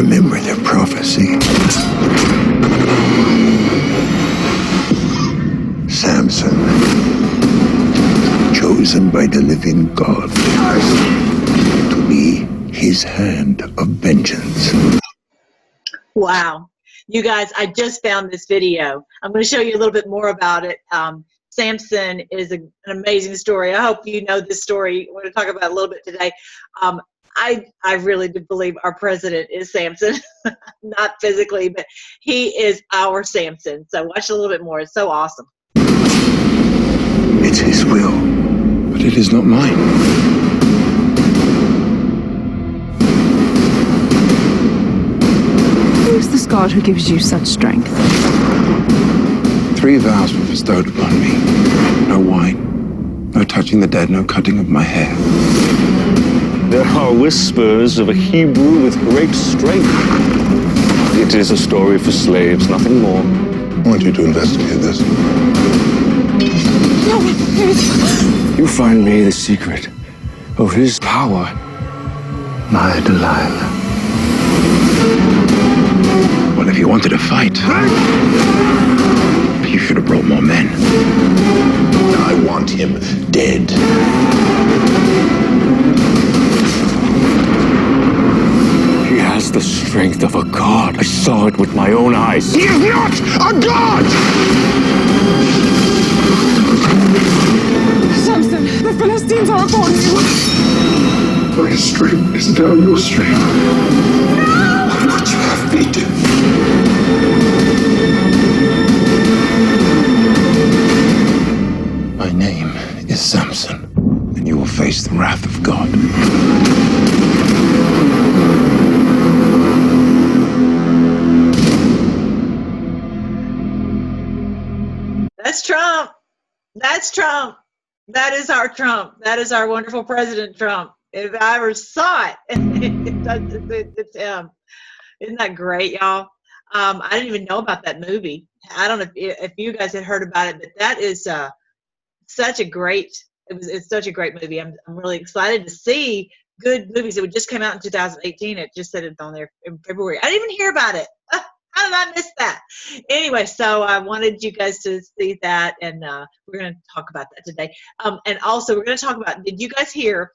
remember the prophecy. Samson, chosen by the living God to be his hand of vengeance. Wow. You guys, I just found this video. I'm going to show you a little bit more about it. Um, Samson is a, an amazing story. I hope you know this story. We're going to talk about a little bit today. Um, I I really do believe our president is Samson, not physically, but he is our Samson. So watch a little bit more. It's so awesome. It's his will, but it is not mine. Who is this God who gives you such strength? Three vows were bestowed upon me no wine, no touching the dead, no cutting of my hair. There are whispers of a Hebrew with great strength. It is a story for slaves, nothing more. I want you to investigate this. No, You find me the secret of his power. My Delilah. Well, if you wanted to fight, you should have brought more men. I want him dead. He has the strength of a god. I saw it with my own eyes. He is not a god! Samson, the Philistines are upon you. My strength is now your strength. What would you have me do? My name is Samson, and you will face the wrath of God. Trump. That is our Trump. That is our wonderful President Trump. If I ever saw it, it's him. Isn't that great, y'all? Um, I didn't even know about that movie. I don't know if, if you guys had heard about it, but that is uh, such a great. It was. It's such a great movie. I'm. I'm really excited to see good movies. It just came out in 2018. It just said it's on there in February. I didn't even hear about it. How did I miss that? Anyway, so I wanted you guys to see that, and uh, we're going to talk about that today. Um, and also, we're going to talk about. Did you guys hear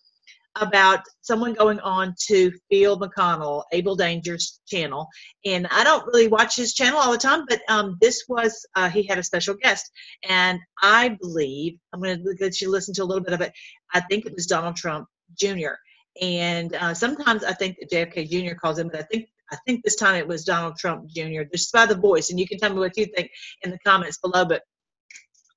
about someone going on to Phil McConnell, Abel Danger's channel? And I don't really watch his channel all the time, but um, this was uh, he had a special guest, and I believe I'm going to let you listen to a little bit of it. I think it was Donald Trump Jr. And uh, sometimes I think that JFK Jr. calls him, but I think I think this time it was Donald Trump Jr. just by the voice, and you can tell me what you think in the comments below. But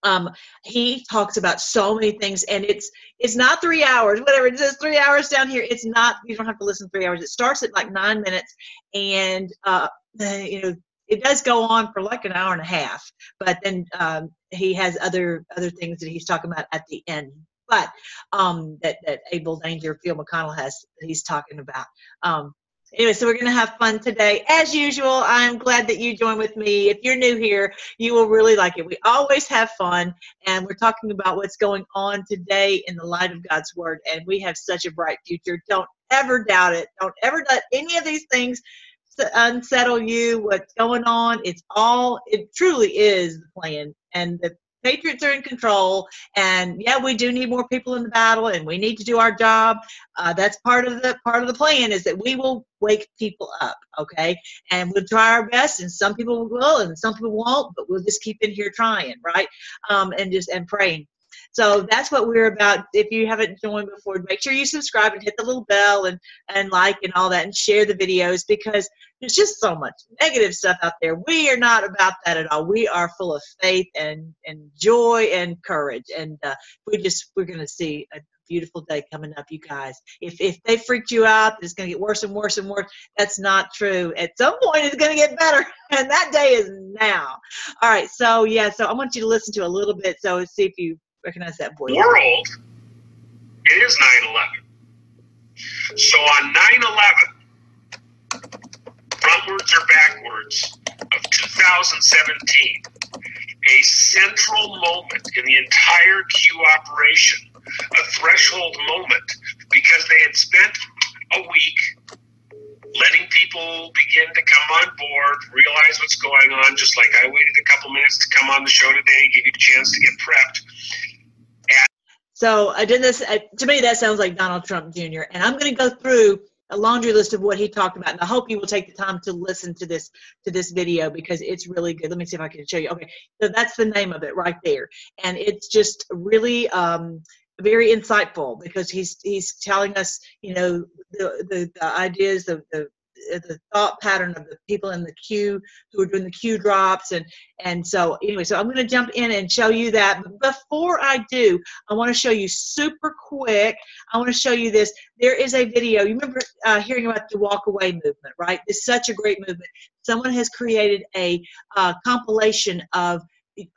um, he talks about so many things, and it's it's not three hours. Whatever it says, three hours down here. It's not. You don't have to listen three hours. It starts at like nine minutes, and uh, you know it does go on for like an hour and a half. But then um, he has other other things that he's talking about at the end. But um, that that Abel Danger, Phil McConnell has he's talking about. Anyway, so we're going to have fun today. As usual, I'm glad that you joined with me. If you're new here, you will really like it. We always have fun, and we're talking about what's going on today in the light of God's Word, and we have such a bright future. Don't ever doubt it. Don't ever let any of these things unsettle you. What's going on? It's all, it truly is the plan, and the Patriots are in control, and yeah, we do need more people in the battle, and we need to do our job. Uh, that's part of the part of the plan is that we will wake people up, okay? And we'll try our best, and some people will, and some people won't, but we'll just keep in here trying, right? Um, and just and praying. So that's what we're about. If you haven't joined before, make sure you subscribe and hit the little bell and, and like and all that and share the videos because there's just so much negative stuff out there. We are not about that at all. We are full of faith and, and joy and courage. And uh, we just, we're going to see a beautiful day coming up, you guys. If, if they freaked you out, it's going to get worse and worse and worse. That's not true. At some point, it's going to get better. And that day is now. All right. So, yeah. So I want you to listen to a little bit. So see if you recognize that voice. world, it is 9 11. So on 9 11, frontwards or backwards of 2017, a central moment in the entire Q operation, a threshold moment, because they had spent a week letting people begin to come on board, realize what's going on, just like I waited a couple minutes to come on the show today, give you a chance to get prepped. So I did this. Uh, to me, that sounds like Donald Trump Jr. And I'm going to go through a laundry list of what he talked about, and I hope you will take the time to listen to this to this video because it's really good. Let me see if I can show you. Okay, so that's the name of it right there, and it's just really um, very insightful because he's he's telling us, you know, the the, the ideas, the the the thought pattern of the people in the queue who are doing the queue drops and and so anyway so i'm going to jump in and show you that before i do i want to show you super quick i want to show you this there is a video you remember uh, hearing about the walk away movement right it's such a great movement someone has created a uh, compilation of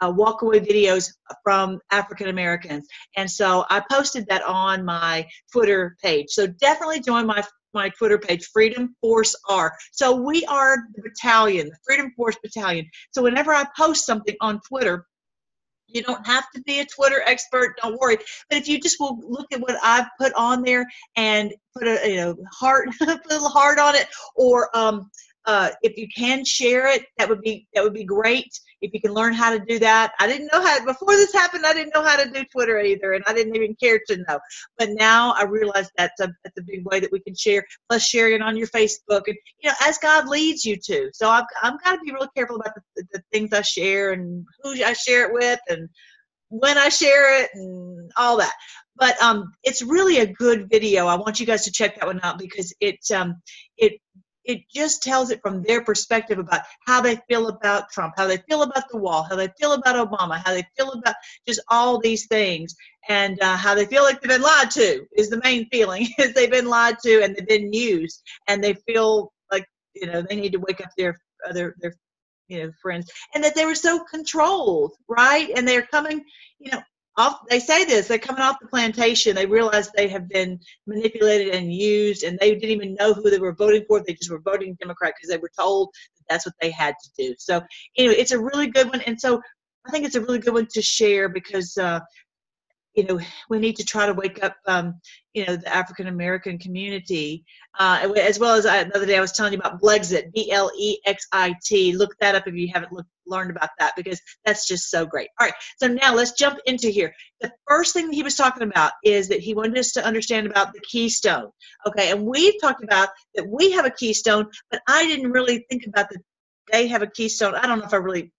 uh, walkaway videos from African Americans. And so I posted that on my Twitter page. So definitely join my my Twitter page, Freedom Force R. So we are the battalion, the Freedom Force Battalion. So whenever I post something on Twitter, you don't have to be a Twitter expert, don't worry. But if you just will look at what I've put on there and put a you know heart, put a little heart on it, or um, uh, if you can share it, that would be that would be great. If you can learn how to do that, I didn't know how before this happened. I didn't know how to do Twitter either, and I didn't even care to know. But now I realize that's a that's a big way that we can share. Plus, sharing it on your Facebook, and you know, as God leads you to. So I've I'm got to be real careful about the, the things I share and who I share it with, and when I share it, and all that but um, it's really a good video. I want you guys to check that one out because it um, it it just tells it from their perspective about how they feel about Trump, how they feel about the wall, how they feel about Obama, how they feel about just all these things, and uh, how they feel like they've been lied to is the main feeling is they've been lied to and they've been used, and they feel like you know they need to wake up their other their you know friends, and that they were so controlled, right? And they're coming, you know, off, they say this they're coming off the plantation they realize they have been manipulated and used and they didn't even know who they were voting for they just were voting democrat because they were told that that's what they had to do. So anyway it's a really good one and so i think it's a really good one to share because uh, you know we need to try to wake up um, you know the african american community uh, as well as I, the other day i was telling you about blexit b-l-e-x-i-t look that up if you haven't learned about that because that's just so great. All right so now let's jump into here. The first thing he was talking about is that he wanted us to understand about the keystone okay? And we've talked about that we have a keystone but i didn't really think about that they have a keystone. I don't know if i really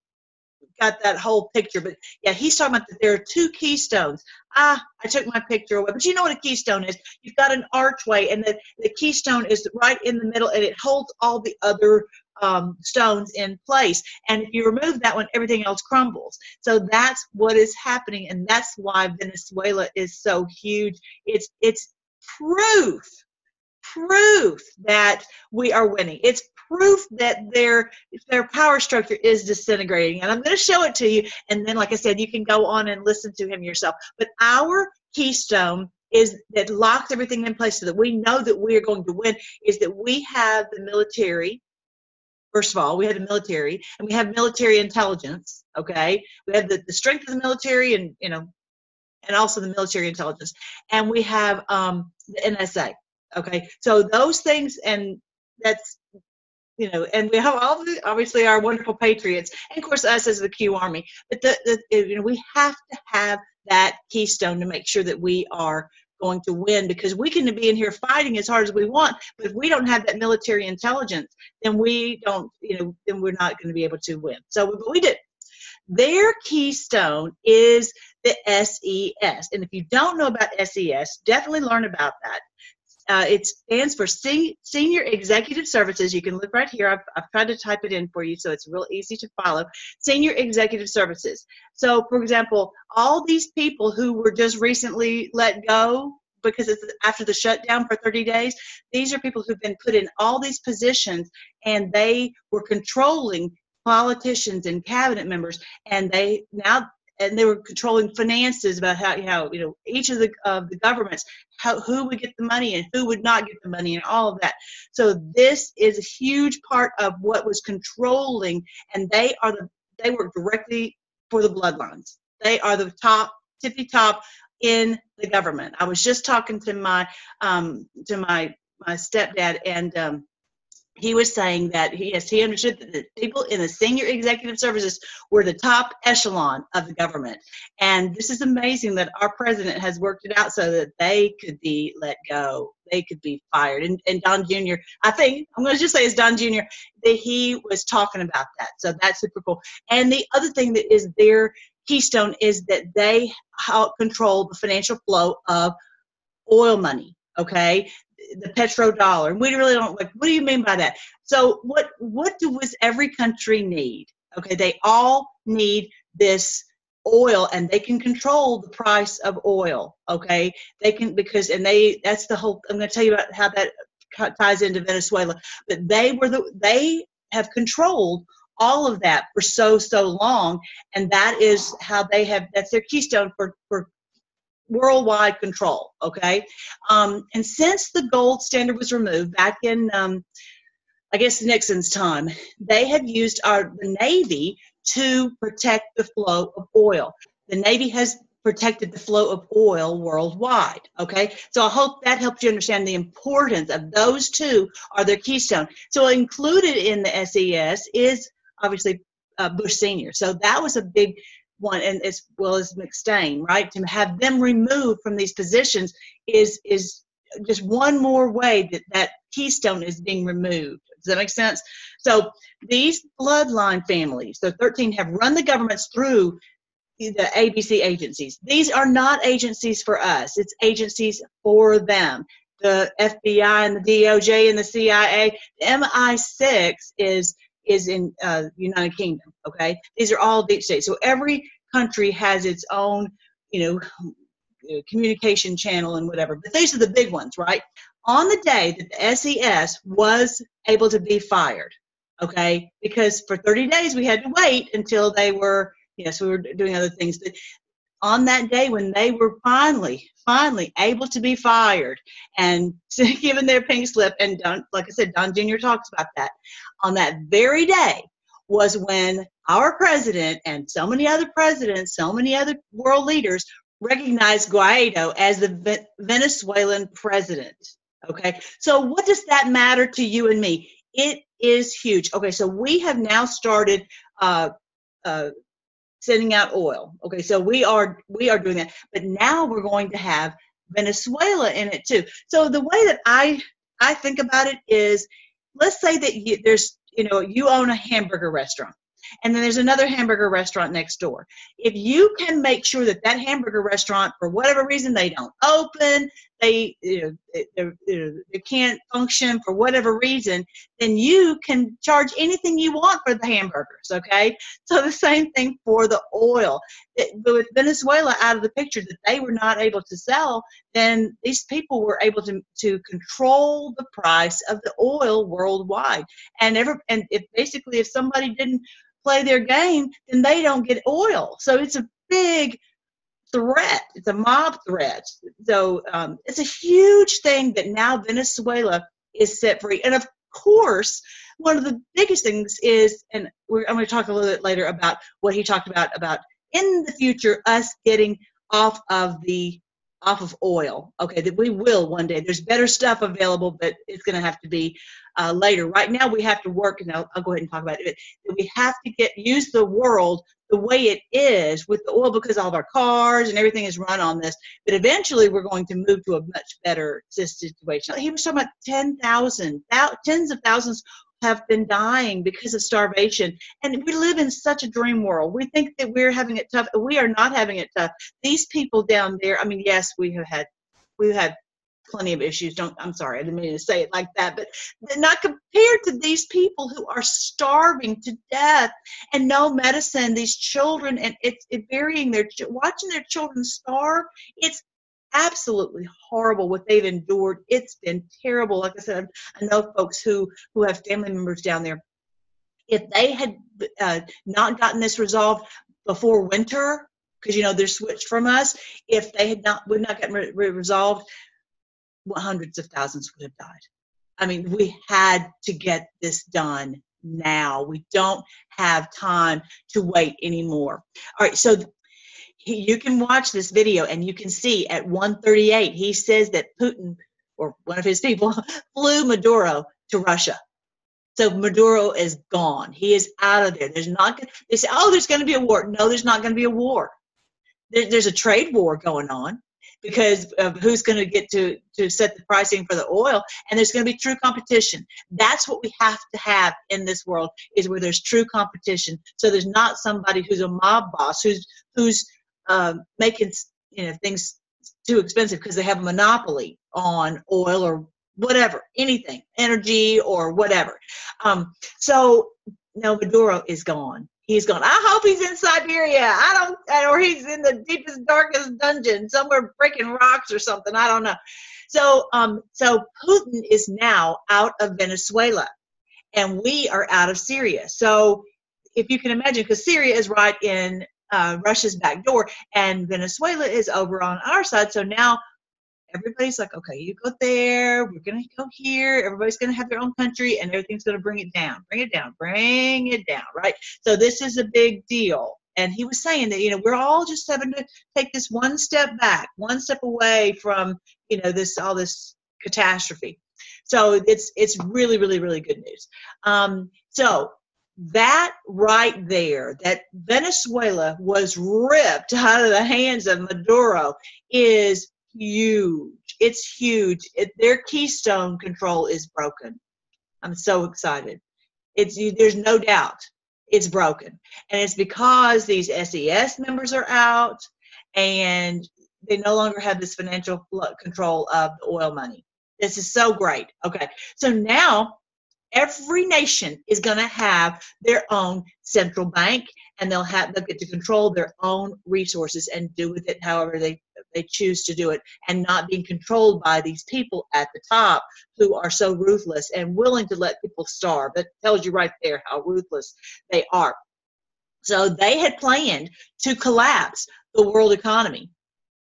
got that whole picture. But yeah, he's talking about that there are two keystones. Ah, I took my picture away. But you know what a keystone is? You've got an archway, and the, the keystone is right in the middle, and it holds all the other um, stones in place. And if you remove that one, everything else crumbles. So that's what is happening, and that's why Venezuela is so huge. It's it's proof proof that we are winning. It's proof that their their power structure is disintegrating. And I'm going to show it to you. And then, like I said, you can go on and listen to him yourself. But our keystone is that locks everything in place so that we know that we are going to win is that we have the military first of all we have the military and we have military intelligence okay we have the, the strength of the military and you know and also the military intelligence and we have um, the nsa okay so those things and that's you know, and we have all the, obviously our wonderful patriots, and of course us as the Q Army. But the, the you know we have to have that keystone to make sure that we are going to win because we can be in here fighting as hard as we want, but if we don't have that military intelligence, then we don't, you know, then we're not going to be able to win. So but we did. Their keystone is the SES. And if you don't know about SES, definitely learn about that. Uh, it stands for Senior Executive Services. You can look right here. I've, I've tried to type it in for you so it's real easy to follow. Senior Executive Services. So, for example, all these people who were just recently let go because it's after the shutdown for 30 days, these are people who've been put in all these positions and they were controlling politicians and cabinet members and they now and they were controlling finances about how how you know each of the of the governments how who would get the money and who would not get the money and all of that. So this is a huge part of what was controlling, and they are the they work directly for the bloodlines. They are the top tippy top in the government. I was just talking to my um, to my my stepdad and um, he was saying that he, yes, he understood that the people in the senior executive services were the top echelon of the government. And this is amazing that our president has worked it out so that they could be let go, they could be fired. And, and Don Jr., I think, I'm going to just say it's Don Jr., that he was talking about that. So that's super cool. And the other thing that is their keystone is that they control the financial flow of oil money. Okay, the petrodollar. We really don't like. What do you mean by that? So what what does every country need? Okay, they all need this oil and they can control the price of oil okay they can because and they that's the whole i'm going to tell you about how that ties into venezuela but they were the they have controlled all of that for so so long and that is how they have that's their keystone for for worldwide control. Okay, um, and since the gold standard was removed back in, um, I guess Nixon's time, they have used our the Navy to protect the flow of oil. The Navy has protected the flow of oil worldwide. Okay, so I hope that helps you understand the importance of those two are their keystone. So included in the SES is obviously uh, Bush Senior. So that was a big one and as well as McStain, right? To have them removed from these positions is is just one more way that that keystone is being removed. Does that make sense? So these bloodline families, the 13 have run the governments through the ABC agencies. These are not agencies for us. It's agencies for them. The FBI and the DOJ and the CIA. The MI6 is is in uh, United Kingdom. Okay, these are all deep state. So every country has its own, you know, communication channel and whatever. But these are the big ones, right? On the day that the SES was able to be fired, okay, because for 30 days we had to wait until they were, yes, we were doing other things. But on that day when they were finally, finally able to be fired and given their pink slip, and Don, like I said, Don Jr. talks about that. On that very day was when our president and so many other presidents, so many other world leaders recognized Guaido as the Venezuelan president. Okay, so what does that matter to you and me? It is huge. Okay, so we have now started uh, uh, sending out oil. Okay, so we are we are doing that, but now we're going to have Venezuela in it too. So the way that I I think about it is, let's say that you, there's you know you own a hamburger restaurant and then there's another hamburger restaurant next door if you can make sure that that hamburger restaurant for whatever reason they don't open they you know, they, they can't function for whatever reason then you can charge anything you want for the hamburgers okay so the same thing for the oil but with venezuela out of the picture that they were not able to sell then these people were able to, to control the price of the oil worldwide and ever and if basically if somebody didn't play their game then they don't get oil so it's a big threat. It's a mob threat. So um, it's a huge thing that now Venezuela is set free. And of course, one of the biggest things is, and I'm going to talk a little bit later about what he talked about about in the future us getting off of the off of oil. Okay, that we will one day. There's better stuff available, but it's going to have to be uh, later. Right now, we have to work, and I'll, I'll, go ahead and talk about it. We have to get use the world the way it is with the oil because all of our cars and everything is run on this. But eventually, we're going to move to a much better situation. He was talking about 10,000, tens of thousands have been dying because of starvation. And we live in such a dream world. We think that we're having it tough. We are not having it tough. These people down there, I mean, yes, we have had we've had plenty of issues. Don't I'm sorry, I didn't mean to say it like that, but not compared to these people who are starving to death and no medicine. These children and it's it burying their watching their children starve. It's absolutely horrible what they've endured. It's been terrible. Like I said, I know folks who who have family members down there. If they had uh, not gotten this resolved before winter, because you know they're switched from us, if they had not would not re- re- resolved, well, hundreds of thousands would have died. I mean, we had to get this done now. We don't have time to wait anymore. All right, so you can watch this video and you can see at 138 he says that Putin or one of his people flew Maduro to Russia. So Maduro is gone. He is out of there. There's not. They say, "Oh, there's going to be a war." No, there's not going to be a war. There, there's a trade war going on because of who's going to get to to set the pricing for the oil, and there's going to be true competition. That's what we have to have in this world is where there's true competition. So there's not somebody who's a mob boss who's who's um, making you know things too expensive because they have a monopoly on oil or whatever, anything, energy or whatever. Um, so no, Maduro is gone. He's gone. I hope he's in Siberia. I don't, or he's in the deepest, darkest dungeon somewhere breaking rocks or something. I don't know. So, um, so Putin is now out of Venezuela, and we are out of Syria. So, if you can imagine, because Syria is right in uh, Russia's back door, and Venezuela is over on our side. So now everybody's like, okay, you go there, we're gonna go here, everybody's gonna have their own country, and everything's gonna bring it down, bring it down, bring it down, right? So this is a big deal. And he was saying that, you know, we're all just having to take this one step back, one step away from, you know, this all this catastrophe. So it's it's really, really, really good news. Um, so that right there, that Venezuela was ripped out of the hands of Maduro is huge. It's huge. It, their keystone control is broken. I'm so excited. It's there's no doubt it's broken, and it's because these SES members are out, and they no longer have this financial control of the oil money. This is so great. Okay, so now every nation is going to have their own central bank and they'll have they'll get to control their own resources and do with it however they they choose to do it and not being controlled by these people at the top who are so ruthless and willing to let people starve. That tells you right there how ruthless they are. So they had planned to collapse the world economy.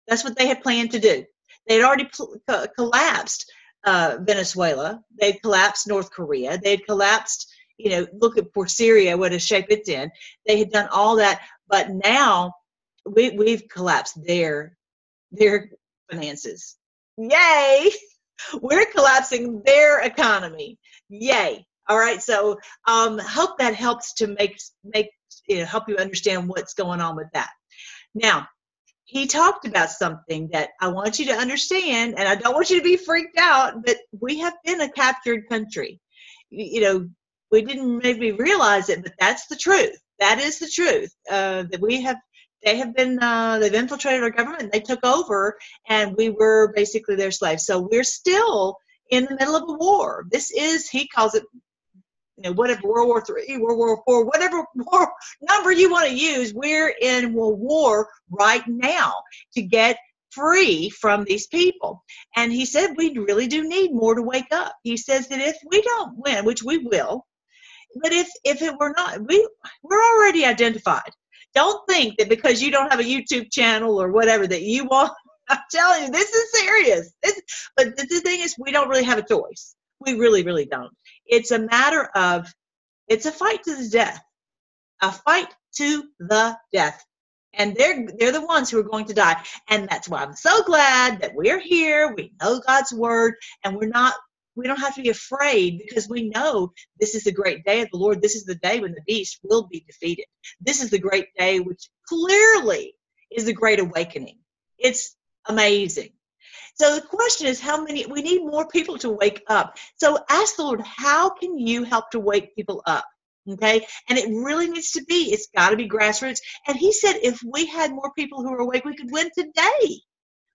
That's what they had planned to do. They had already pl- co- collapsed uh, Venezuela. They'd collapsed North Korea. They'd collapsed, you know, look at for Syria, what a shape it's in. They had done all that, but now we, we've collapsed their their finances. Yay! We're collapsing their economy. Yay! All right. So um, hope that helps to make make you know, help you understand what's going on with that. Now, he talked about something that I want you to understand, and I don't want you to be freaked out, but we have been a captured country. You know, we didn't maybe realize it, but that's the truth. That is the truth. Uh, that we have, they have been, uh, they've infiltrated our government. They took over, and we were basically their slaves. So we're still in the middle of a war. This is, he calls it you know, whatever World War Three, World War Four, whatever war number you want to use, we're in war right now to get free from these people. And he said we really do need more to wake up. He says that if we don't win, which we will, but if if it were not, we we're already identified. Don't think that because you don't have a YouTube channel or whatever that you won't. I'm telling you, this is serious. This, but the thing is, we don't really have a choice. We really, really don't. It's a matter of, it's a fight to the death, a fight to the death. And they're they're the ones who are going to die. And that's why I'm so glad that we're here. We know God's word, and we're not we don't have to be afraid because we know this is the great day of the Lord. This is the day when the beast will be defeated. This is the great day which clearly is the great awakening. It's amazing. So the question is how many we need more people to wake up. So ask the Lord, how can you help to wake people up? Okay. And it really needs to be, it's got to be grassroots. And he said if we had more people who are awake, we could win today.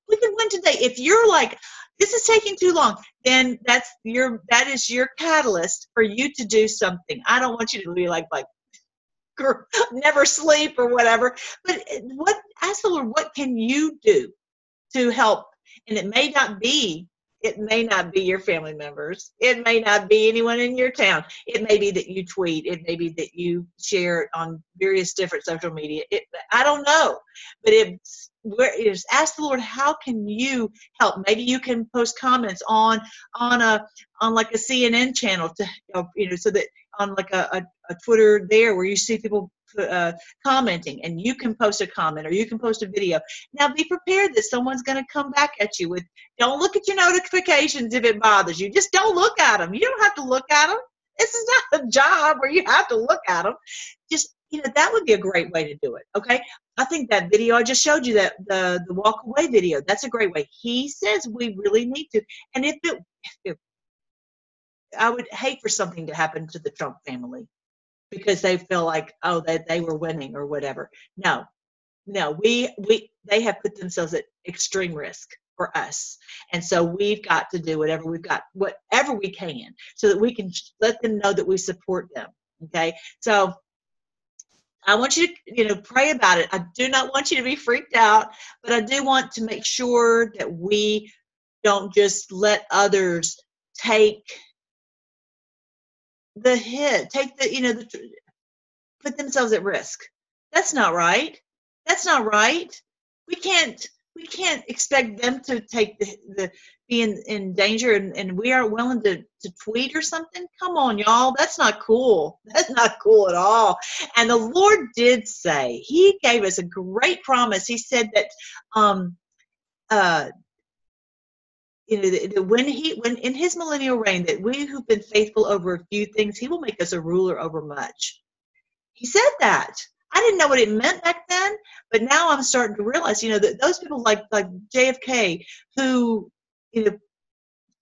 We could win today. If you're like, this is taking too long, then that's your that is your catalyst for you to do something. I don't want you to be like like girl, never sleep or whatever. But eh, what ask the Lord, what can you do to help and it may not be it may not be your family members. It may not be anyone in your town. It may be that you tweet. It may be that you share on various different social media. It, i don't know. But it's where is ask the lord how can you help? Maybe you can post comments on on a on like a cnn channel to you know so that on like a, a, a twitter there where you see people uh, commenting and you can post a comment or you can post a video now be prepared that someone's going to come back at you with don't look at your notifications if it bothers you just don't look at them you don't have to look at them This is not a job where you have to look at them. Just you know, that would be a great way to do it. Okay, I think that video I just showed you that the the walk away video. That's a great way. He says we really need to, and if it, if it I would hate for something to happen to the Trump family because they feel like oh that they were winning or whatever. No, no, we we they have put themselves at extreme risk for us, and so we've got to do whatever we've got, whatever we can, so that we can let them know that we support them. Okay, so. I want you to, you know, pray about it. I do not want you to be freaked out, but I do want to make sure that we don't just let others take the hit, take the, you know, the, put themselves at risk. That's not right. That's not right. We can't, we can't expect them to take the, the be in, in danger and, and we aren't willing to, to tweet or something. Come on, y'all. That's not cool. That's not cool at all. And the Lord did say, He gave us a great promise. He said that um uh you know, that when he, when in his millennial reign, that we who've been faithful over a few things, he will make us a ruler over much. He said that. I didn't know what it meant back then, but now I'm starting to realize, you know, that those people like like JFK who, you know,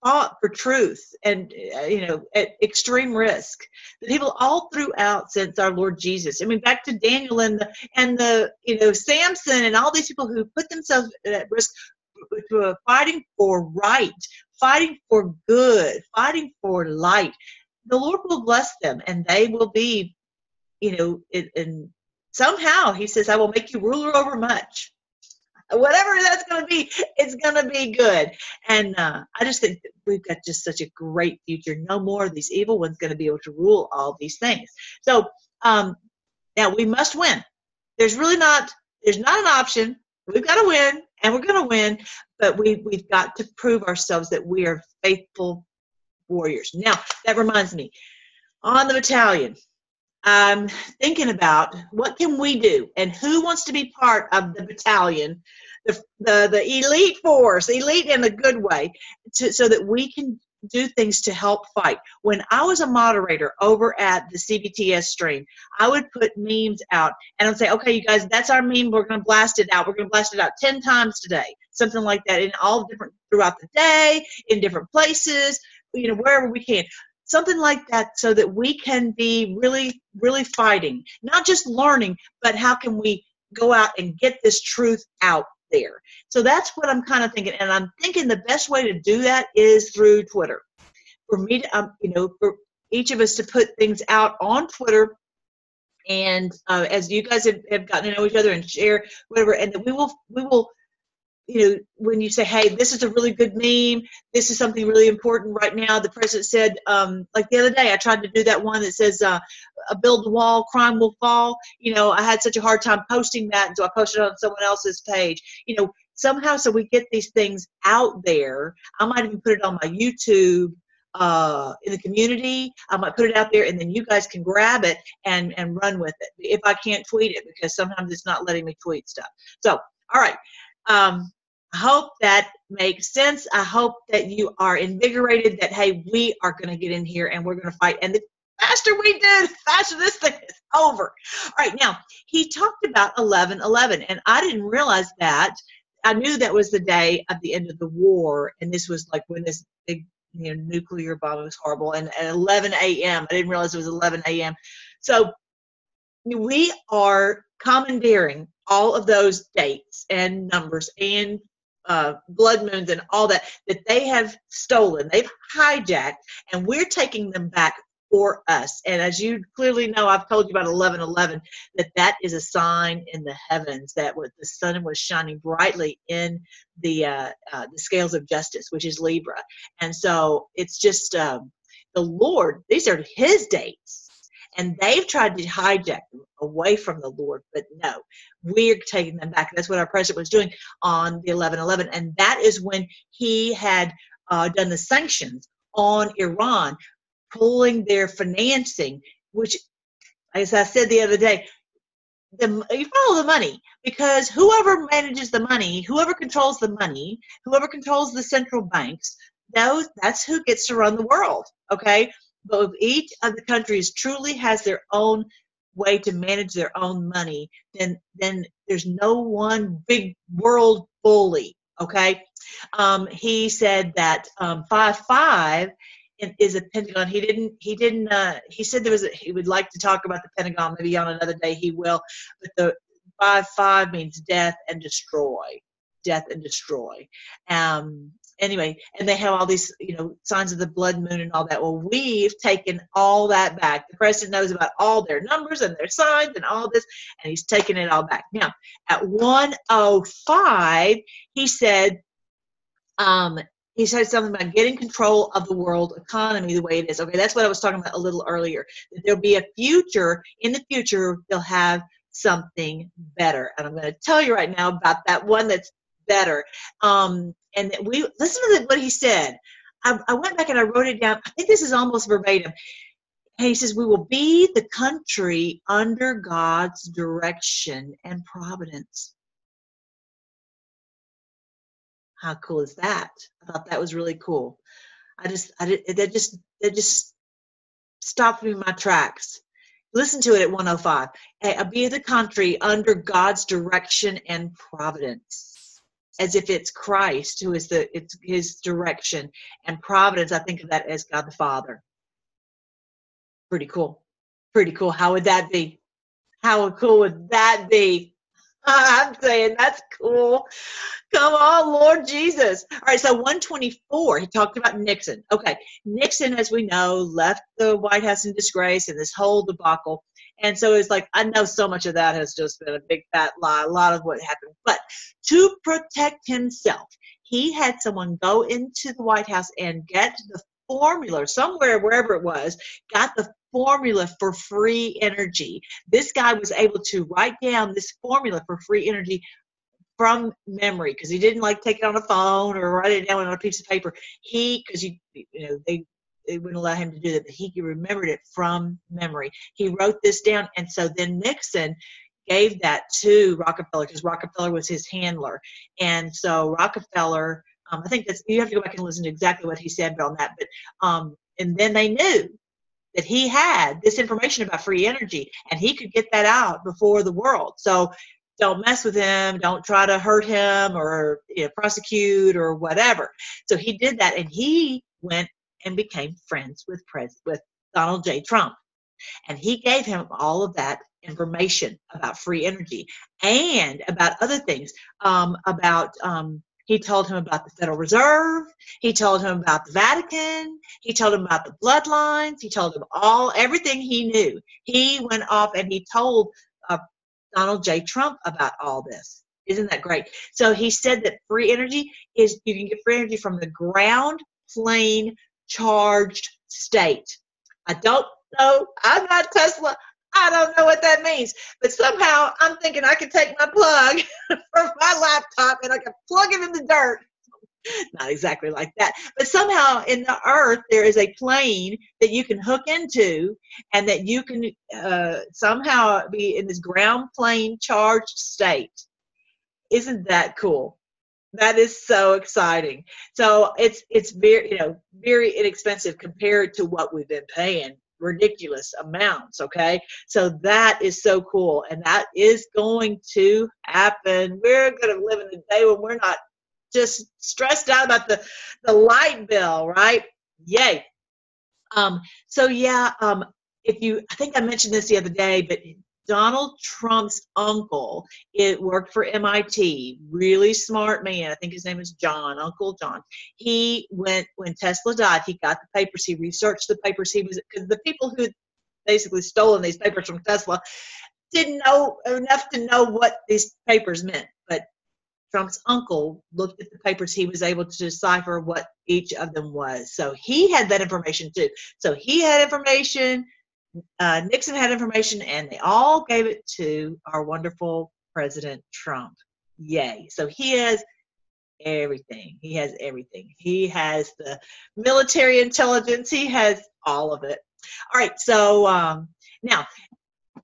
fought for truth and uh, you know at extreme risk the people all throughout since our lord jesus i mean back to daniel and the and the you know samson and all these people who put themselves at risk uh, fighting for right, fighting for good, fighting for light, the Lord will bless them and they will be, you know, and somehow He says, I will make you ruler over much. Whatever that's going to be, it's going to be good. And uh, I just think we've got just such a great future. No more of these evil ones going to be able to rule all these things. So um, now we must win. There's really not, there's not an option. We've got to win and we're going to win, but we, we've got to prove ourselves that we are faithful warriors. Now, that reminds me, on the battalion, I'm thinking about what can we do and who wants to be part of the battalion, the, the, the elite force, elite in a good way, to, so that we can do things to help fight. When I was a moderator over at the CBTS stream, I would put memes out and I'd say, okay, you guys, that's our meme. We're going to blast it out. We're going to blast it out 10 times today, something like that, in all different throughout the day, in different places, you know, wherever we can. Something like that so that we can be really, really fighting, not just learning, but how can we go out and get this truth out there. So that's what I'm kind of thinking. And I'm thinking the best way to do that is through Twitter. For me to, um, you know, for each of us to put things out on Twitter. And uh, as you guys have, have gotten to know each other and share whatever, and we will, we will you know, when you say, hey, this is a really good meme, this is something really important right now. The president said, um, like the other day, I tried to do that one that says, uh, build the wall, crime will fall. You know, I had such a hard time posting that, and so I posted it on someone else's page. You know, somehow, so we get these things out there. I might even put it on my YouTube uh, in the community. I might put it out there, and then you guys can grab it and and run with it. If I can't tweet it, because sometimes it's not letting me tweet stuff. So, all right. Um, I hope that makes sense. I hope that you are invigorated that, hey, we are going to get in here and we're going to fight. And the faster we do, the faster this thing is over. All right, now, he talked about 11 11, and I didn't realize that. I knew that was the day of the end of the war, and this was like when this big you know, nuclear bomb was horrible, and at 11 a.m., I didn't realize it was 11 a.m. So we are commandeering all of those dates and numbers and uh, blood moons and all that that they have stolen, they've hijacked, and we're taking them back for us. And as you clearly know, I've told you about 1111, that that is a sign in the heavens that the sun was shining brightly in the uh, uh, the scales of justice, which is Libra. And so it's just um, the Lord. These are His dates and they've tried to hijack them away from the Lord, but no, we're taking them back. That's what our president was doing on the 11/11, and that is when he had uh, done the sanctions on Iran, pulling their financing, which, as I said the other day, the, you follow the money because whoever manages the money, whoever controls the money, whoever controls the central banks, those that's who gets to run the world. Okay, but if each of the countries truly has their own way to manage their own money, then then there's no one big world bully. Okay, um, he said that um, five five is a Pentagon. He didn't. He didn't. Uh, he said there was. A, he would like to talk about the Pentagon. Maybe on another day he will. But the five five means death and destroy. Death and destroy. Um, anyway, and they have all these, you know, signs of the blood moon and all that. Well, we've taken all that back. The president knows about all their numbers and their signs and all this, and he's taken it all back. Now, at 105, he said, um, he said something about getting control of the world economy the way it is. Okay, that's what I was talking about a little earlier. That there'll be a future, in the future, they'll have something better. And I'm going to tell you right now about that one that's better. Um, and we listen to what he said. I, I went back and I wrote it down. I think this is almost verbatim. He says, We will be the country under God's direction and providence. How cool is that? I thought that was really cool. I just, I did, that just, that just stopped me in my tracks. Listen to it at 105. Eh, uh, Be the country under God's direction and providence, as if it's Christ who is the it's His direction and providence. I think of that as God the Father. Pretty cool. Pretty cool. How would that be? How cool would that be? I'm saying that's cool. Come on, Lord Jesus. All right, so 124, he talked about Nixon. Okay, Nixon, as we know, left the White House in disgrace and this whole debacle. And so it's like, I know so much of that has just been a big fat lie, a lot of what happened. But to protect himself, he had someone go into the White House and get the formula somewhere, wherever it was, got the formula for free energy. This guy was able to write down this formula for free energy from memory because he didn't like take it on a phone or write it down on a piece of paper. He, because you, you know, they they wouldn't allow him to do that, but he remembered it from memory. He wrote this down, and so then Nixon gave that to Rockefeller because Rockefeller was his handler, and so Rockefeller. Um, I think that's you have to go back and listen to exactly what he said on that, but um, and then they knew that he had this information about free energy and he could get that out before the world. So don't mess with him, don't try to hurt him or you know, prosecute or whatever. So he did that and he went and became friends with Pres- with Donald J. Trump. And he gave him all of that information about free energy and about other things, um, about um, he told him about the Federal Reserve. He told him about the Vatican. He told him about the bloodlines. He told him all everything he knew. He went off and he told uh, Donald J. Trump about all this. Isn't that great? So he said that free energy is you can get free energy from the ground plane charged state. I don't know. I'm not Tesla. I don't know what that means. But somehow I'm thinking I could take my plug from my laptop and I can plug it in the dirt. Not exactly like that. But somehow in the earth, there is a plane that you can hook into and that you can uh, somehow be in this ground plane charged state. Isn't that cool? That is so exciting. So it's it's very you know very inexpensive compared to what we've been paying ridiculous amounts okay? So that is so cool and that is going to happen. We're going to live in a day when we're not just stressed out about the the light bill right? Yay. Um so yeah um if you i think i mentioned this the other day but Donald Trump's uncle it worked for MIT really smart man. I think his name is John Uncle John. He went when Tesla died he got the papers he researched the papers he was because the people who basically stolen these papers from Tesla didn't know enough to know what these papers meant but Trump's uncle looked at the papers he was able to decipher what each of them was. So he had that information too. So he had information uh, Nixon had information, and they all gave it to our wonderful President Trump. Yay! So he has everything. He has everything. He has the military intelligence. He has all of it. All right. So um, now,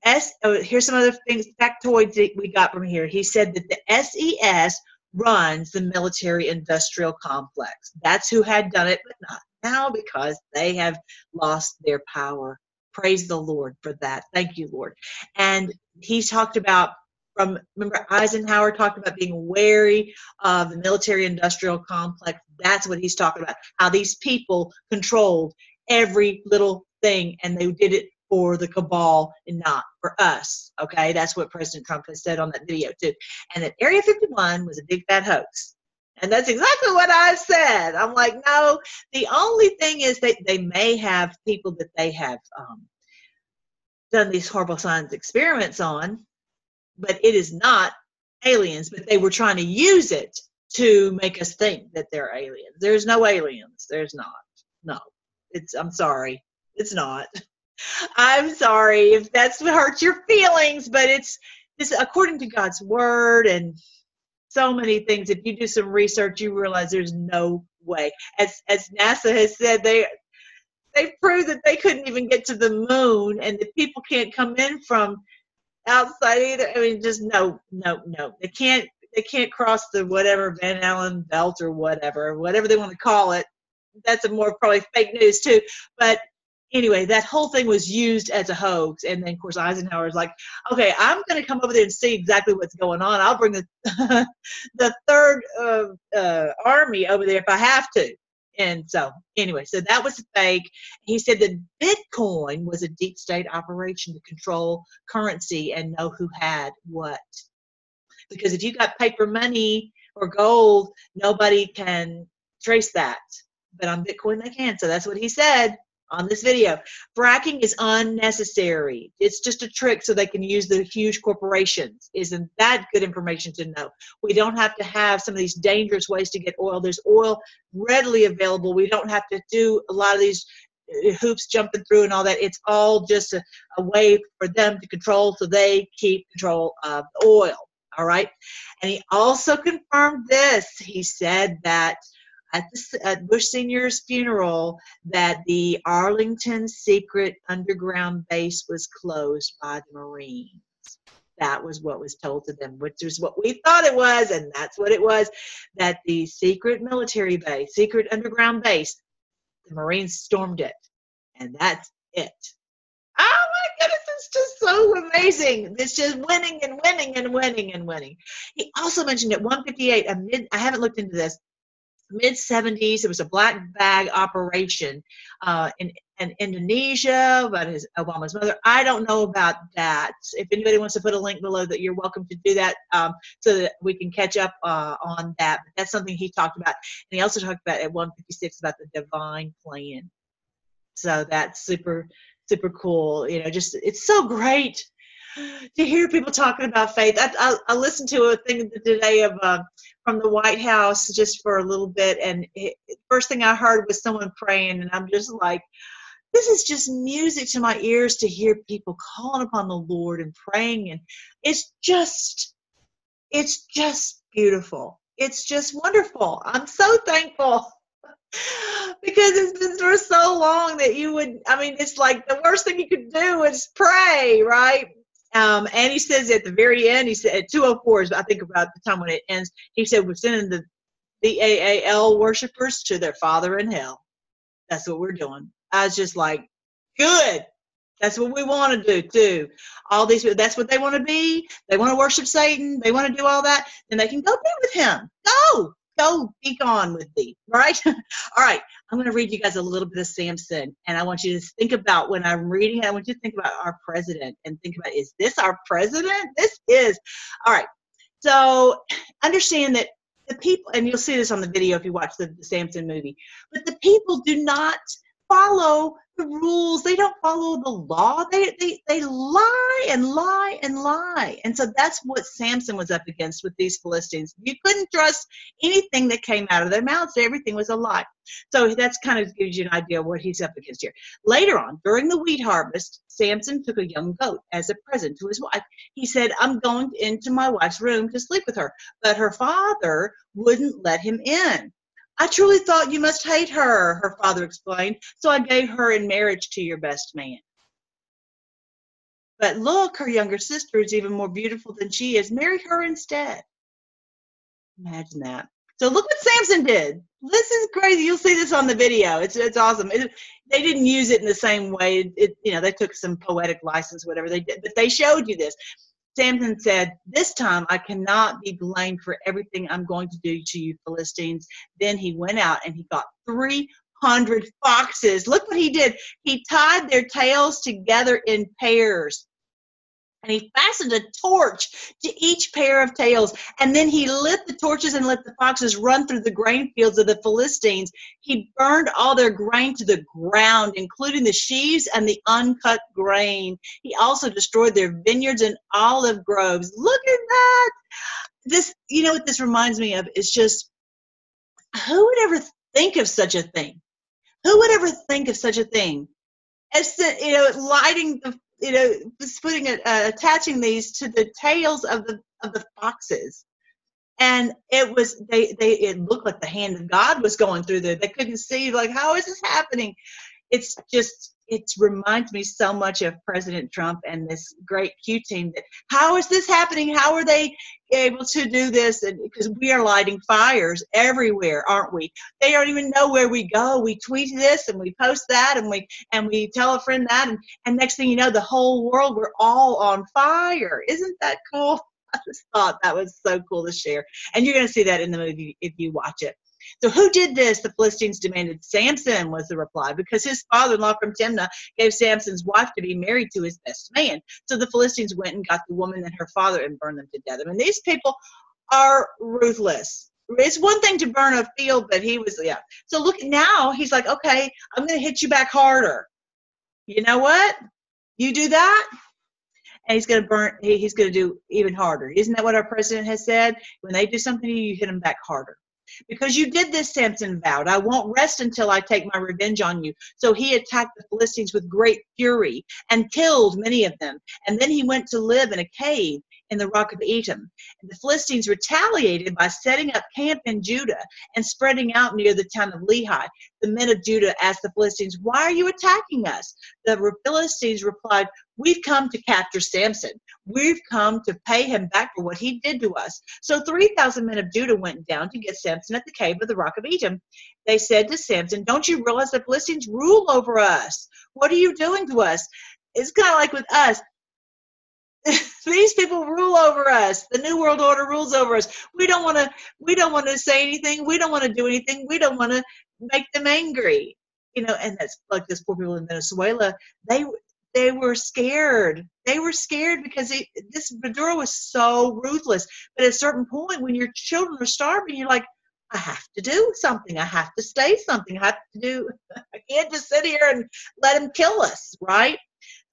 S. Oh, here's some other things, factoids that we got from here. He said that the SES runs the military industrial complex. That's who had done it, but not now because they have lost their power. Praise the Lord for that. Thank you, Lord. And he talked about from remember Eisenhower talked about being wary of the military industrial complex. That's what he's talking about. How these people controlled every little thing and they did it for the cabal and not for us. Okay, that's what President Trump has said on that video too. And that Area 51 was a big fat hoax. And that's exactly what I said. I'm like, no, the only thing is that they may have people that they have um, done these horrible science experiments on, but it is not aliens, but they were trying to use it to make us think that they're aliens. There's no aliens. There's not. No. It's I'm sorry. It's not. I'm sorry if that's what hurts your feelings, but it's this according to God's word and so many things. If you do some research, you realize there's no way. As as NASA has said, they they proved that they couldn't even get to the moon, and the people can't come in from outside either. I mean, just no, no, no. They can't. They can't cross the whatever Van Allen belt or whatever, whatever they want to call it. That's a more probably fake news too. But anyway, that whole thing was used as a hoax. And then, of course, Eisenhower's like, okay, I'm going to come over there and see exactly what's going on. I'll bring the the third uh, uh, army over there if I have to. And so, anyway, so that was fake. He said that Bitcoin was a deep state operation to control currency and know who had what. Because if you got paper money or gold, nobody can trace that. But on Bitcoin, they can. So that's what he said on this video. Fracking is unnecessary. It's just a trick so they can use the huge corporations. Isn't that good information to know? We don't have to have some of these dangerous ways to get oil. There's oil readily available. We don't have to do a lot of these uh, hoops jumping through and all that. It's all just a, a way for them to control so they keep control of the oil. All right. And he also confirmed this. He said that at, the, at Bush Senior's funeral that the Arlington secret underground base was closed by the Marines. That was what was told to them, which is what we thought it was, and that's what it was. That the secret military base, secret underground base, the Marines stormed it, and that's it. Oh my goodness, it's just so amazing. It's just winning and winning and winning and winning. He also mentioned at 158, a mid, I haven't looked into this, mid 70s. It was a black bag operation uh, in, in Indonesia about his Obama's mother. I don't know about that. If anybody wants to put a link below, that you're welcome to do that um, so that we can catch up uh, on that. But that's something he talked about, and he also talked about at 156 about the divine plan. So that's super super cool. You know, just it's so great to hear people talking about faith. I, I, I listened to a thing today of uh, from the White House just for a little bit, and it, first thing I heard was someone praying, and I'm just like, this is just music to my ears to hear people calling upon the Lord and praying, and it's just, it's just beautiful. It's just wonderful. I'm so thankful because it's been for so long that you would i mean it's like the worst thing you could do is pray right um, and he says at the very end, he said at 204 is I think about the time when it ends. He said we're sending the the Baal worshipers to their father in hell. That's what we're doing. I was just like, good. That's what we want to do too. All these, that's what they want to be. They want to worship Satan. They want to do all that. Then they can go be with him. Go go be gone with thee, right? All right, I'm going to read you guys a little bit of Samson, and I want you to think about when I'm reading it, I want you to think about our president and think about is this our president? This is. All right, so understand that the people, and you'll see this on the video if you watch the, the Samson movie, but the people do not follow the rules. They don't follow the law. They, they, they lie and lie and lie. And so that's what Samson was up against with these Philistines. You couldn't trust anything that came out of their mouths. Everything was a lie. So that's kind of gives you an idea what he's up against here. Later on, during the wheat harvest, Samson took a young goat as a present to his wife. He said, I'm going into my wife's room to sleep with her. But her father wouldn't let him in. I truly thought you must hate her, her father explained, so I gave her in marriage to your best man. But look, her younger sister is even more beautiful than she is. Marry her instead. Imagine that. So look what Samson did. This is crazy. You'll see this on the video. It's it's awesome. It, they didn't use it in the same way. It, you know, they took some poetic license, whatever they did, but they showed you this. Samson said, This time I cannot be blamed for everything I'm going to do to you, Philistines. Then he went out and he got 300 foxes. Look what he did. He tied their tails together in pairs and he fastened a torch to each pair of tails. And then he lit the torches and let the foxes run through the grain fields of the Philistines. He burned all their grain to the ground, including the sheaves and the uncut grain. He also destroyed their vineyards and olive groves. Look at that. This, you know what this reminds me of is just who would ever think of such a thing? Who would ever think of such a thing? As you know, lighting the you know, putting it, uh, attaching these to the tails of the of the foxes, and it was they they it looked like the hand of God was going through there. They couldn't see like how is this happening? It's just it reminds me so much of President Trump and this great Q team that how is this happening? How are they able to do this? And because we are lighting fires everywhere, aren't we? They don't even know where we go. We tweet this and we post that and we and we tell a friend that and, and next thing you know, the whole world we're all on fire. Isn't that cool? I just thought that was so cool to share. And you're gonna see that in the movie if you watch it. So who did this? The Philistines demanded. Samson was the reply, because his father-in-law from Timnah gave Samson's wife to be married to his best man. So the Philistines went and got the woman and her father and burned them to death. I mean, these people are ruthless. It's one thing to burn a field, but he was yeah. So look now, he's like, okay, I'm going to hit you back harder. You know what? You do that, and he's going to burn. He's going to do even harder. Isn't that what our president has said? When they do something to you, you hit them back harder. Because you did this, Samson vowed, I won't rest until I take my revenge on you. So he attacked the Philistines with great fury and killed many of them. And then he went to live in a cave in the rock of Etam. And the Philistines retaliated by setting up camp in Judah and spreading out near the town of Lehi. The men of Judah asked the Philistines, Why are you attacking us? The Philistines replied, We've come to capture Samson. We've come to pay him back for what he did to us. So 3,000 men of Judah went down to get Samson at the cave of the rock of Etam. They said to Samson, Don't you realize the Philistines rule over us? What are you doing to us? It's kind of like with us. These people rule over us the new world order rules over us we don't want to we don't want to say anything we don't want to do anything we don't want to make them angry you know and that's like this poor people in venezuela they they were scared they were scared because they, this maduro was so ruthless but at a certain point when your children are starving you're like I have to do something. I have to say something. I have to do. I can't just sit here and let him kill us, right?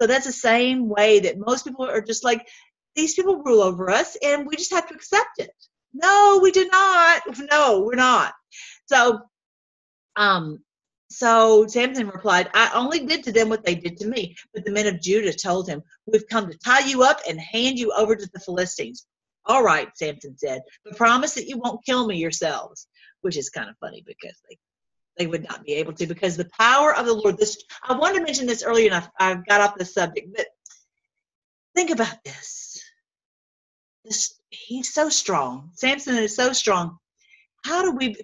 So that's the same way that most people are just like, these people rule over us and we just have to accept it. No, we do not. No, we're not. So, um, so Samson replied, I only did to them what they did to me. But the men of Judah told him, We've come to tie you up and hand you over to the Philistines. All right, Samson said, but promise that you won't kill me yourselves, which is kind of funny because they they would not be able to because the power of the Lord. This I wanted to mention this earlier, and I, I got off the subject, but think about this. This he's so strong. Samson is so strong. How do we?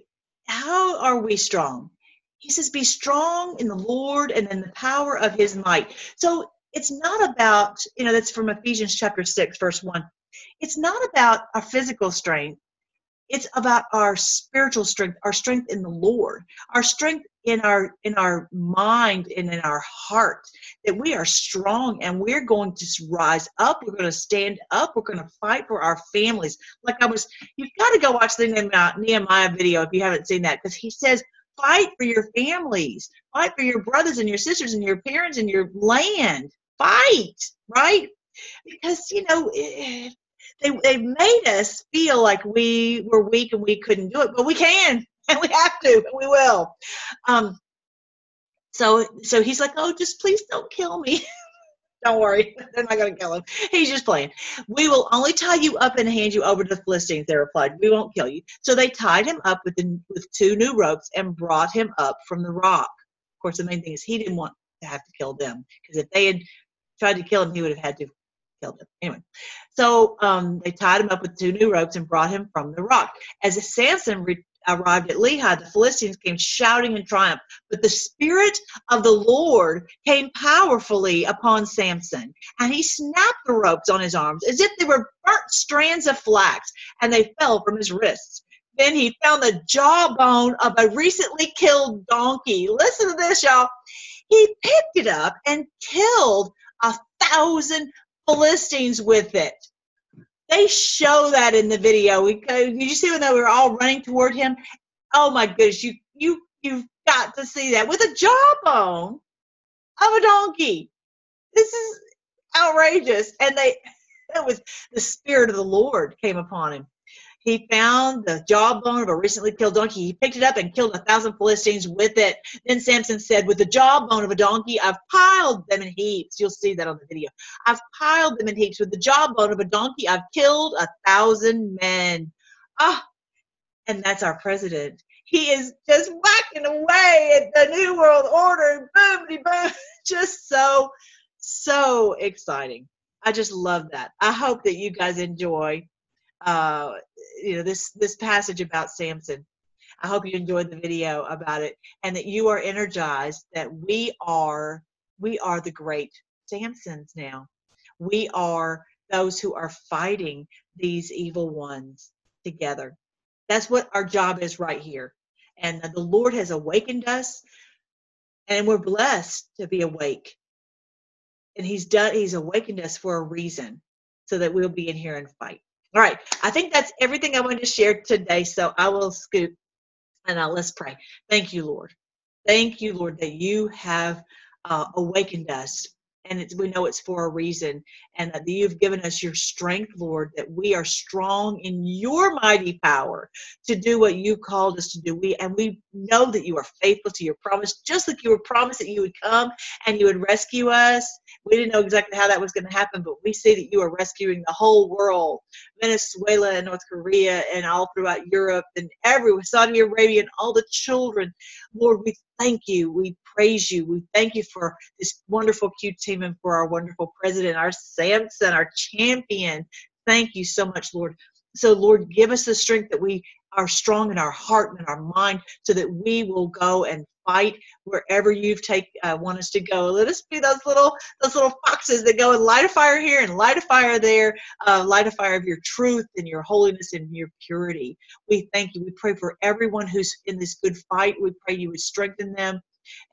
How are we strong? He says, "Be strong in the Lord and in the power of His might." So it's not about you know that's from Ephesians chapter six, verse one. It's not about our physical strength it's about our spiritual strength our strength in the lord our strength in our in our mind and in our heart that we are strong and we're going to rise up. We're going to stand up. We're going to fight for our families. Like i was you've got to go watch the nehemiah video if you haven't seen that because he says fight for your families. Fight for your brothers and your sisters and your parents and your land. Fight right? Because you know eh, they, they made us feel like we were weak and we couldn't do it, but we can and we have to and we will. Um, so so he's like, oh, just please don't kill me. don't worry, they're not going to kill him. He's just playing. We will only tie you up and hand you over to the Philistines. They replied, we won't kill you. So they tied him up with the, with two new ropes and brought him up from the rock. Of course, the main thing is he didn't want to have to kill them because if they had tried to kill him, he would have had to killed him. Anyway, so um, they tied him up with two new ropes and brought him from the rock. As Samson re- arrived at Lehi, the Philistines came shouting in triumph. But the Spirit of the Lord came powerfully upon Samson, and he snapped the ropes on his arms as if they were burnt strands of flax, and they fell from his wrists. Then he found the jawbone of a recently killed donkey. Listen to this, y'all. He picked it up and killed a thousand Philistines with it. They show that in the video. Did you see when they were all running toward him? Oh my goodness, you you you've got to see that with a jawbone of a donkey. This is outrageous. And they it was the spirit of the Lord came upon him. He found the jawbone of a recently killed donkey. He picked it up and killed a thousand Philistines with it. Then Samson said, With the jawbone of a donkey, I've piled them in heaps. You'll see that on the video. I've piled them in heaps. With the jawbone of a donkey, I've killed a thousand men. Ah, and that's our president. He is just whacking away at the New World Order. Boom, boom. Just so, so exciting. I just love that. I hope that you guys enjoy uh, you know this this passage about Samson. I hope you enjoyed the video about it and that you are energized that we are we are the great Samsons now. We are those who are fighting these evil ones together. That's what our job is right here. And the Lord has awakened us and we're blessed to be awake. And he's done he's awakened us for a reason so that we'll be in here and fight. All right. I think that's everything I wanted to share today. So I will scoop and uh, let's pray. Thank you, Lord. Thank you, Lord, that you have uh, awakened us and we know it's for a reason and that you've given us your strength lord that we are strong in your mighty power to do what you called us to do. We and we know that you are faithful to your promise just like you were promised that you would come and you would rescue us. We didn't know exactly how that was going to happen but we see that you are rescuing the whole world venezuela and north korea and all throughout europe and everywhere saudi arabia and all the children. Lord we thank you. We praise you. We thank you for this wonderful Q team and for our wonderful president, our Samson, our champion. Thank you so much, Lord. So, Lord, give us the strength that we are strong in our heart and in our mind so that we will go and fight wherever you've take uh, want us to go let us be those little those little foxes that go and light a fire here and light a fire there uh, light a fire of your truth and your holiness and your purity we thank you we pray for everyone who's in this good fight we pray you would strengthen them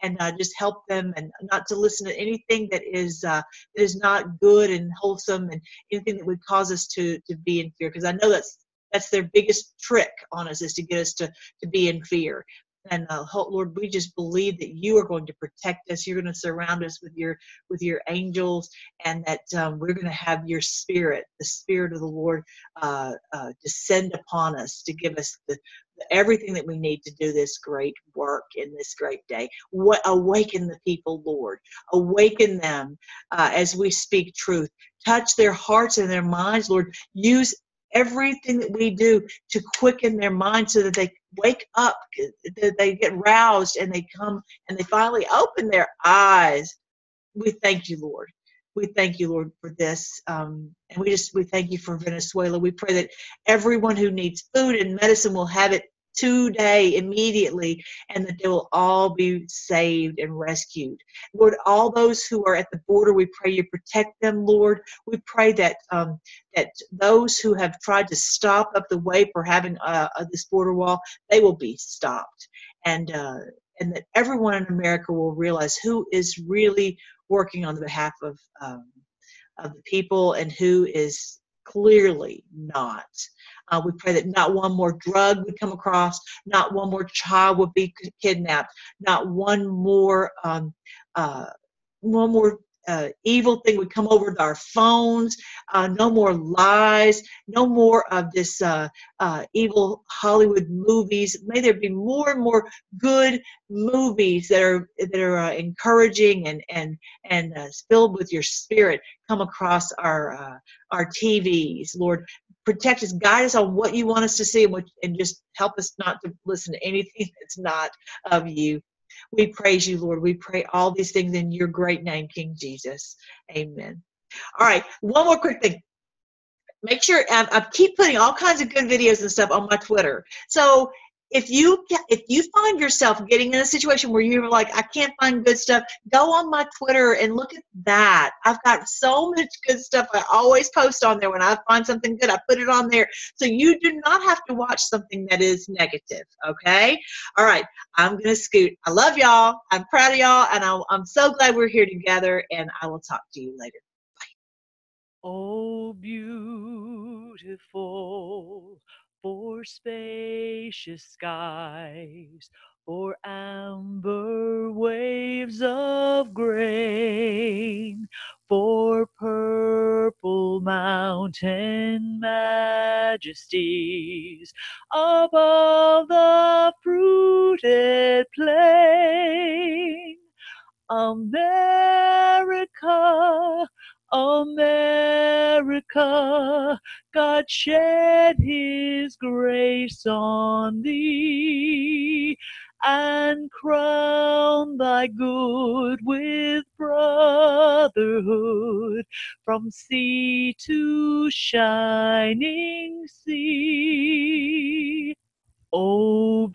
and uh, just help them and not to listen to anything that is uh, that is not good and wholesome and anything that would cause us to to be in fear because I know that's that's their biggest trick on us is to get us to to be in fear and uh, lord we just believe that you are going to protect us you're going to surround us with your with your angels and that um, we're going to have your spirit the spirit of the lord uh, uh, descend upon us to give us the, everything that we need to do this great work in this great day. What awaken the people, Lord. Awaken them uh, as we speak truth. Touch their hearts and their minds, Lord. Use everything that we do to quicken their minds so that they wake up, they get roused and they come and they finally open their eyes. We thank you, Lord. We thank you, Lord, for this. Um, and we just we thank you for Venezuela. We pray that everyone who needs food and medicine will have it today, immediately, and that they will all be saved and rescued. Lord, all those who are at the border, we pray you protect them, Lord. We pray that um, that those who have tried to stop up the way for having uh, uh, this border wall, they will be stopped, and uh, and that everyone in America will realize who is really working on the behalf of um, of the people and who is clearly not. Uh, we pray that not one more drug would come across, not one more child would be kidnapped, not one more um, uh, one more uh, evil thing would come over to our phones. Uh, no more lies. No more of this uh, uh evil Hollywood movies. May there be more and more good movies that are that are uh, encouraging and and and uh, filled with your spirit come across our our TVs, Lord protect us, guide us on what you want us to see, and, what, and just help us not to listen to anything that's not of you. We praise you, Lord. We pray all these things in your great name, King Jesus. Amen. All right, one more quick thing. Make sure I, I keep putting all kinds of good videos and stuff on my Twitter. So if you if you find yourself getting in a situation where you're like i can't find good stuff go on my twitter and look at that. I've got so much good stuff i always post on there. When i find something good i put it on there. So you do not have to watch something that is negative okay? All right i'm gonna scoot. I love y'all. I'm proud of y'all and i'm so glad we're here together and i will talk to you later. Oh, beautiful for spacious skies, for amber waves of grain, for purple mountain majesties above the fruited plain. America, America, God shed his grace on thee and crown thy good with brotherhood from sea to shining sea. Oh,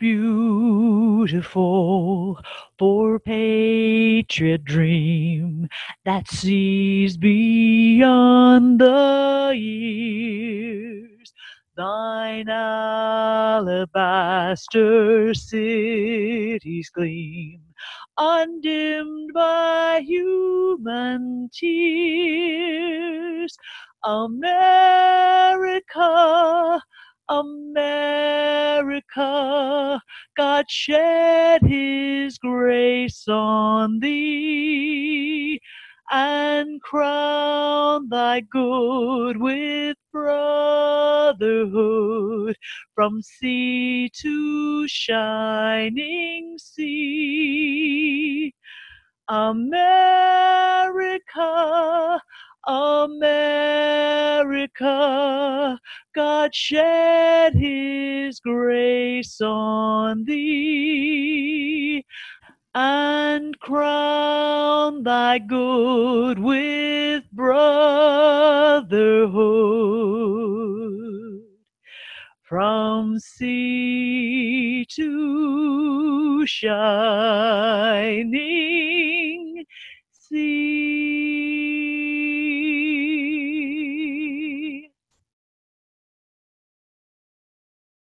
beautiful for patriot dream that sees beyond the years. Thine alabaster cities gleam, undimmed by human tears. America, America, God shed his grace on thee and crown thy good with brotherhood from sea to shining sea. America, America, God shed his grace on thee and crown thy good with brotherhood from sea to shining sea.